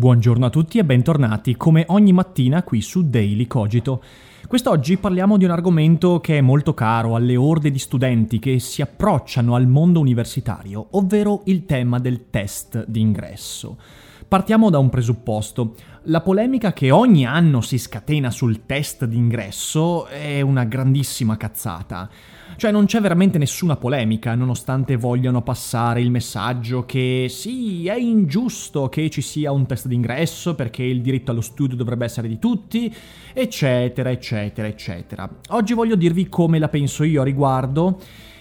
Buongiorno a tutti e bentornati come ogni mattina qui su Daily Cogito. Quest'oggi parliamo di un argomento che è molto caro alle orde di studenti che si approcciano al mondo universitario, ovvero il tema del test d'ingresso. Partiamo da un presupposto. La polemica che ogni anno si scatena sul test d'ingresso è una grandissima cazzata. Cioè non c'è veramente nessuna polemica, nonostante vogliano passare il messaggio che sì, è ingiusto che ci sia un test d'ingresso perché il diritto allo studio dovrebbe essere di tutti, eccetera, eccetera, eccetera. Oggi voglio dirvi come la penso io a riguardo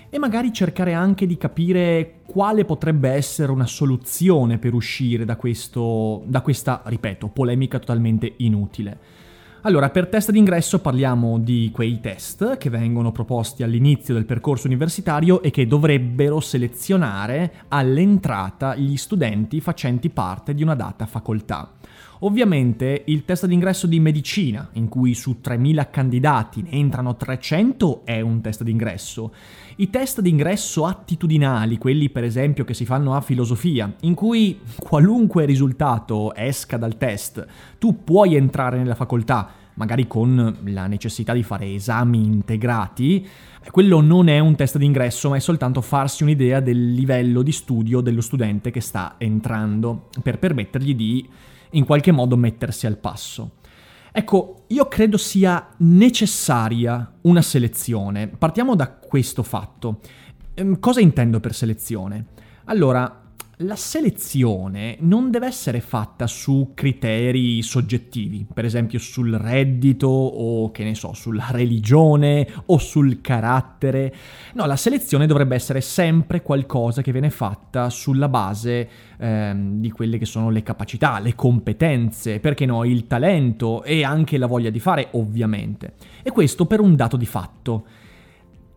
e magari cercare anche di capire quale potrebbe essere una soluzione per uscire da, questo, da questa, ripeto, polemica totalmente inutile. Allora, per test d'ingresso parliamo di quei test che vengono proposti all'inizio del percorso universitario e che dovrebbero selezionare all'entrata gli studenti facenti parte di una data facoltà. Ovviamente il test d'ingresso di medicina, in cui su 3.000 candidati ne entrano 300, è un test d'ingresso. I test d'ingresso attitudinali, quelli per esempio che si fanno a filosofia, in cui qualunque risultato esca dal test, tu puoi entrare nella facoltà, magari con la necessità di fare esami integrati, quello non è un test d'ingresso, ma è soltanto farsi un'idea del livello di studio dello studente che sta entrando, per permettergli di in qualche modo mettersi al passo. Ecco, io credo sia necessaria una selezione. Partiamo da questo fatto. Ehm, cosa intendo per selezione? Allora, la selezione non deve essere fatta su criteri soggettivi, per esempio sul reddito o che ne so, sulla religione o sul carattere. No, la selezione dovrebbe essere sempre qualcosa che viene fatta sulla base ehm, di quelle che sono le capacità, le competenze, perché no, il talento e anche la voglia di fare, ovviamente. E questo per un dato di fatto.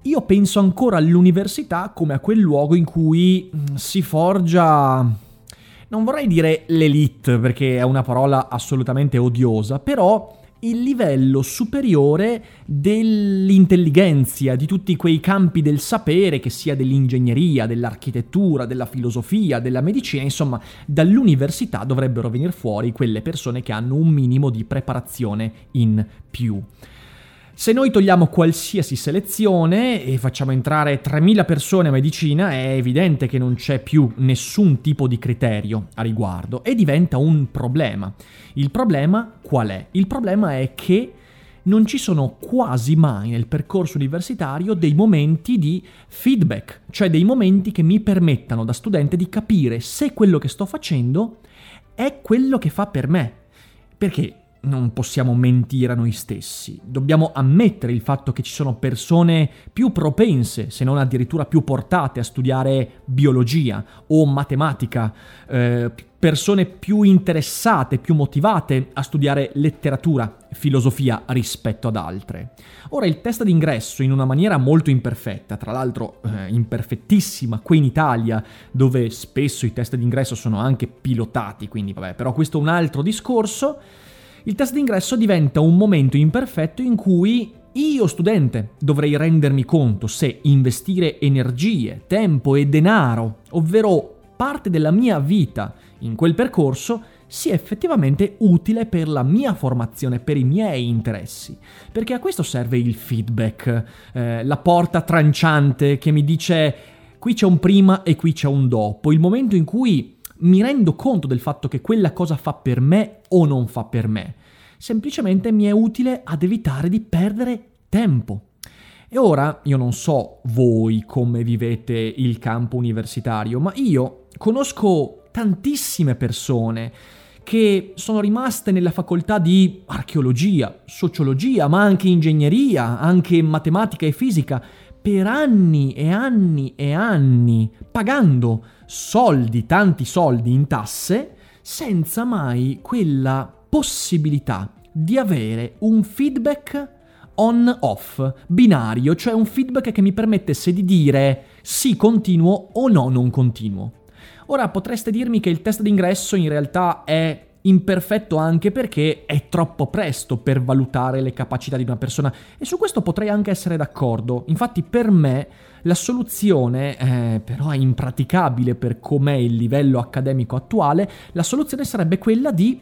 Io penso ancora all'università come a quel luogo in cui mm, si forgia non vorrei dire l'elite perché è una parola assolutamente odiosa, però il livello superiore dell'intelligenza, di tutti quei campi del sapere, che sia dell'ingegneria, dell'architettura, della filosofia, della medicina, insomma, dall'università dovrebbero venire fuori quelle persone che hanno un minimo di preparazione in più. Se noi togliamo qualsiasi selezione e facciamo entrare 3.000 persone a medicina, è evidente che non c'è più nessun tipo di criterio a riguardo e diventa un problema. Il problema qual è? Il problema è che non ci sono quasi mai nel percorso universitario dei momenti di feedback, cioè dei momenti che mi permettano da studente di capire se quello che sto facendo è quello che fa per me. Perché non possiamo mentire a noi stessi, dobbiamo ammettere il fatto che ci sono persone più propense, se non addirittura più portate a studiare biologia o matematica, eh, persone più interessate, più motivate a studiare letteratura, filosofia rispetto ad altre. Ora il test d'ingresso in una maniera molto imperfetta, tra l'altro eh, imperfettissima qui in Italia, dove spesso i test d'ingresso sono anche pilotati, quindi vabbè, però questo è un altro discorso il test d'ingresso diventa un momento imperfetto in cui io studente dovrei rendermi conto se investire energie, tempo e denaro, ovvero parte della mia vita in quel percorso, sia effettivamente utile per la mia formazione, per i miei interessi. Perché a questo serve il feedback, eh, la porta tranciante che mi dice qui c'è un prima e qui c'è un dopo, il momento in cui mi rendo conto del fatto che quella cosa fa per me o non fa per me. Semplicemente mi è utile ad evitare di perdere tempo. E ora io non so voi come vivete il campo universitario, ma io conosco tantissime persone che sono rimaste nella facoltà di archeologia, sociologia, ma anche ingegneria, anche matematica e fisica, per anni e anni e anni, pagando soldi, tanti soldi in tasse, senza mai quella possibilità di avere un feedback on-off, binario, cioè un feedback che mi permettesse di dire sì continuo o no non continuo. Ora potreste dirmi che il test d'ingresso in realtà è imperfetto anche perché è troppo presto per valutare le capacità di una persona e su questo potrei anche essere d'accordo. Infatti per me la soluzione, eh, però è impraticabile per com'è il livello accademico attuale, la soluzione sarebbe quella di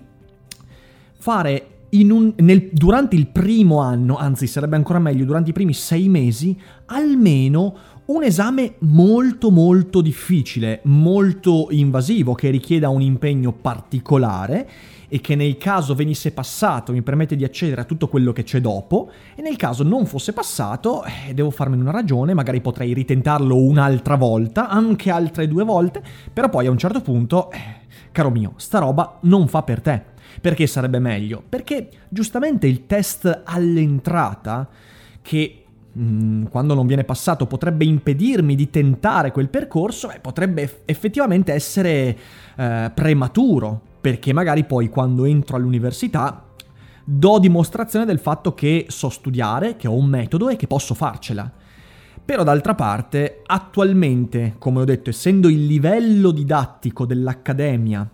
fare un, nel, durante il primo anno, anzi sarebbe ancora meglio, durante i primi sei mesi, almeno un esame molto molto difficile, molto invasivo, che richieda un impegno particolare e che nel caso venisse passato mi permette di accedere a tutto quello che c'è dopo e nel caso non fosse passato eh, devo farmene una ragione, magari potrei ritentarlo un'altra volta, anche altre due volte, però poi a un certo punto, eh, caro mio, sta roba non fa per te. Perché sarebbe meglio? Perché giustamente il test all'entrata, che mm, quando non viene passato potrebbe impedirmi di tentare quel percorso, eh, potrebbe effettivamente essere eh, prematuro, perché magari poi quando entro all'università do dimostrazione del fatto che so studiare, che ho un metodo e che posso farcela. Però d'altra parte, attualmente, come ho detto, essendo il livello didattico dell'accademia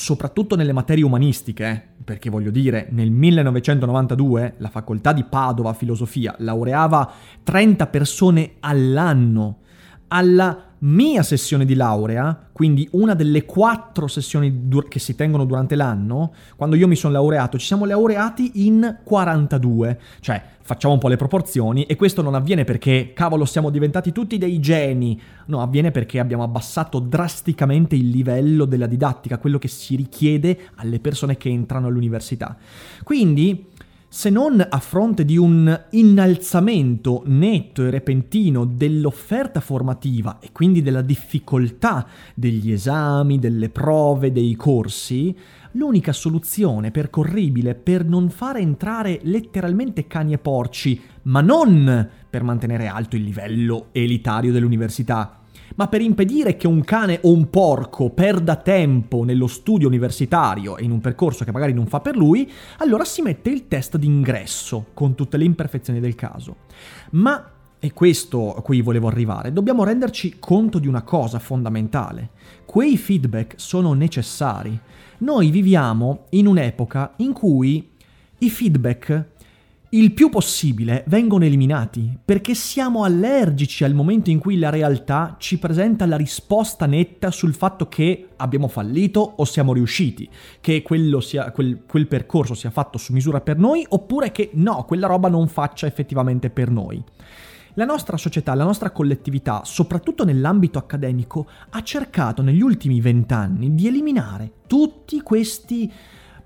soprattutto nelle materie umanistiche, eh, perché voglio dire, nel 1992 la facoltà di Padova Filosofia laureava 30 persone all'anno. Alla mia sessione di laurea, quindi una delle quattro sessioni dur- che si tengono durante l'anno, quando io mi sono laureato, ci siamo laureati in 42, cioè facciamo un po' le proporzioni e questo non avviene perché, cavolo, siamo diventati tutti dei geni, no, avviene perché abbiamo abbassato drasticamente il livello della didattica, quello che si richiede alle persone che entrano all'università. Quindi, se non a fronte di un innalzamento netto e repentino dell'offerta formativa e quindi della difficoltà degli esami, delle prove, dei corsi, l'unica soluzione percorribile per non fare entrare letteralmente cani e porci, ma non per mantenere alto il livello elitario dell'università, ma per impedire che un cane o un porco perda tempo nello studio universitario e in un percorso che magari non fa per lui, allora si mette il test d'ingresso, con tutte le imperfezioni del caso. Ma e questo a cui volevo arrivare, dobbiamo renderci conto di una cosa fondamentale. Quei feedback sono necessari. Noi viviamo in un'epoca in cui i feedback il più possibile vengono eliminati perché siamo allergici al momento in cui la realtà ci presenta la risposta netta sul fatto che abbiamo fallito o siamo riusciti, che sia, quel, quel percorso sia fatto su misura per noi oppure che no, quella roba non faccia effettivamente per noi. La nostra società, la nostra collettività, soprattutto nell'ambito accademico, ha cercato negli ultimi vent'anni di eliminare tutti questi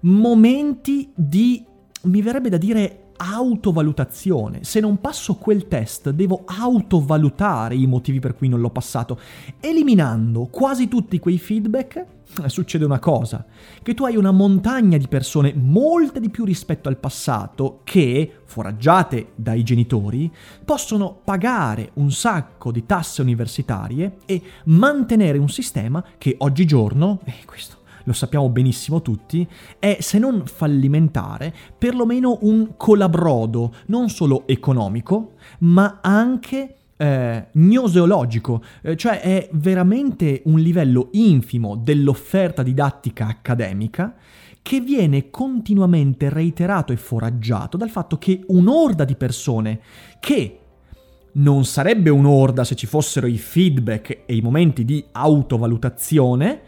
momenti di, mi verrebbe da dire, autovalutazione. Se non passo quel test, devo autovalutare i motivi per cui non l'ho passato. Eliminando quasi tutti quei feedback, succede una cosa, che tu hai una montagna di persone, molte di più rispetto al passato, che, foraggiate dai genitori, possono pagare un sacco di tasse universitarie e mantenere un sistema che oggigiorno, e eh, questo lo sappiamo benissimo tutti, è se non fallimentare, perlomeno un colabrodo non solo economico, ma anche eh, gnoseologico, eh, cioè è veramente un livello infimo dell'offerta didattica accademica che viene continuamente reiterato e foraggiato dal fatto che un'orda di persone che non sarebbe un'orda se ci fossero i feedback e i momenti di autovalutazione,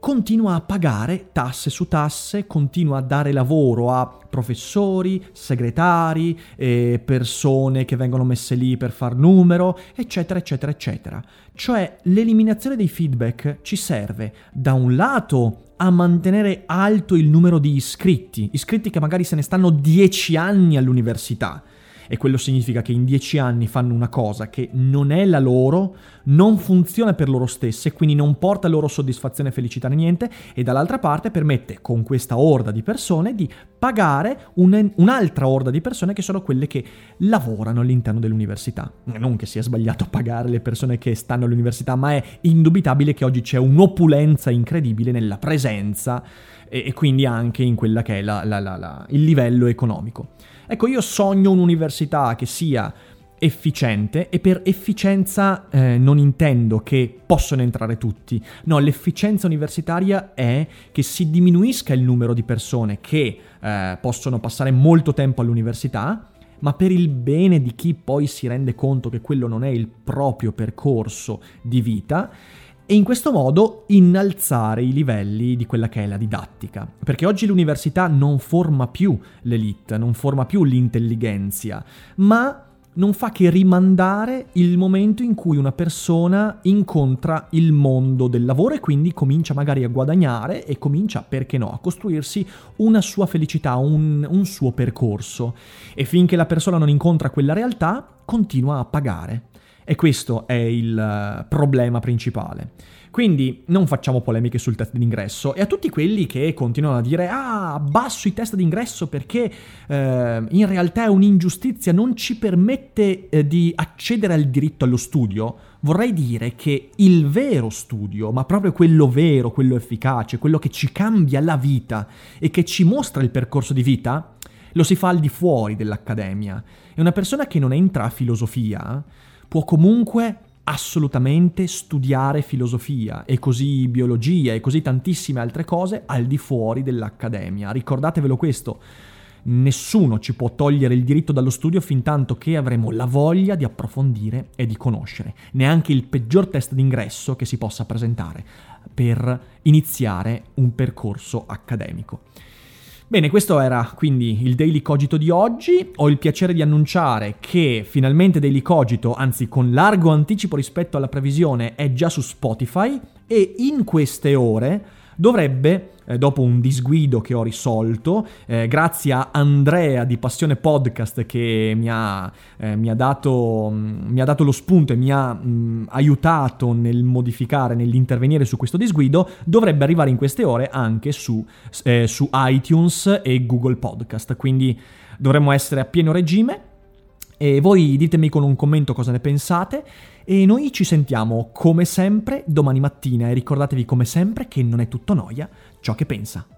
continua a pagare tasse su tasse, continua a dare lavoro a professori, segretari, eh, persone che vengono messe lì per far numero, eccetera, eccetera, eccetera. Cioè l'eliminazione dei feedback ci serve da un lato a mantenere alto il numero di iscritti, iscritti che magari se ne stanno dieci anni all'università, e quello significa che in dieci anni fanno una cosa che non è la loro, non funziona per loro stesse, quindi non porta loro soddisfazione, felicità né niente, e dall'altra parte permette con questa orda di persone di pagare un, un'altra orda di persone che sono quelle che lavorano all'interno dell'università. Non che sia sbagliato pagare le persone che stanno all'università, ma è indubitabile che oggi c'è un'opulenza incredibile nella presenza e, e quindi anche in quella che è la, la, la, il livello economico. Ecco, io sogno un'università che sia efficiente e per efficienza eh, non intendo che possono entrare tutti. No, l'efficienza universitaria è che si diminuisca il numero di persone che eh, possono passare molto tempo all'università, ma per il bene di chi poi si rende conto che quello non è il proprio percorso di vita e in questo modo innalzare i livelli di quella che è la didattica. Perché oggi l'università non forma più l'elite, non forma più l'intelligenza, ma non fa che rimandare il momento in cui una persona incontra il mondo del lavoro e quindi comincia magari a guadagnare e comincia, perché no, a costruirsi una sua felicità, un, un suo percorso. E finché la persona non incontra quella realtà, continua a pagare. E questo è il eh, problema principale. Quindi non facciamo polemiche sul test d'ingresso e a tutti quelli che continuano a dire ah abbasso i test d'ingresso perché eh, in realtà è un'ingiustizia, non ci permette eh, di accedere al diritto allo studio, vorrei dire che il vero studio, ma proprio quello vero, quello efficace, quello che ci cambia la vita e che ci mostra il percorso di vita, lo si fa al di fuori dell'accademia. E una persona che non entra a filosofia può comunque assolutamente studiare filosofia e così biologia e così tantissime altre cose al di fuori dell'accademia. Ricordatevelo questo. Nessuno ci può togliere il diritto dallo studio fin tanto che avremo la voglia di approfondire e di conoscere. Neanche il peggior test d'ingresso che si possa presentare per iniziare un percorso accademico. Bene, questo era quindi il Daily Cogito di oggi. Ho il piacere di annunciare che finalmente Daily Cogito, anzi con largo anticipo rispetto alla previsione, è già su Spotify e in queste ore dovrebbe, eh, dopo un disguido che ho risolto, eh, grazie a Andrea di Passione Podcast che mi ha, eh, mi ha, dato, mh, mi ha dato, lo spunto e mi ha mh, aiutato nel modificare, nell'intervenire su questo disguido, dovrebbe arrivare in queste ore anche su, eh, su iTunes e Google Podcast. Quindi dovremmo essere a pieno regime. E voi ditemi con un commento cosa ne pensate e noi ci sentiamo come sempre domani mattina e ricordatevi come sempre che non è tutto noia ciò che pensa.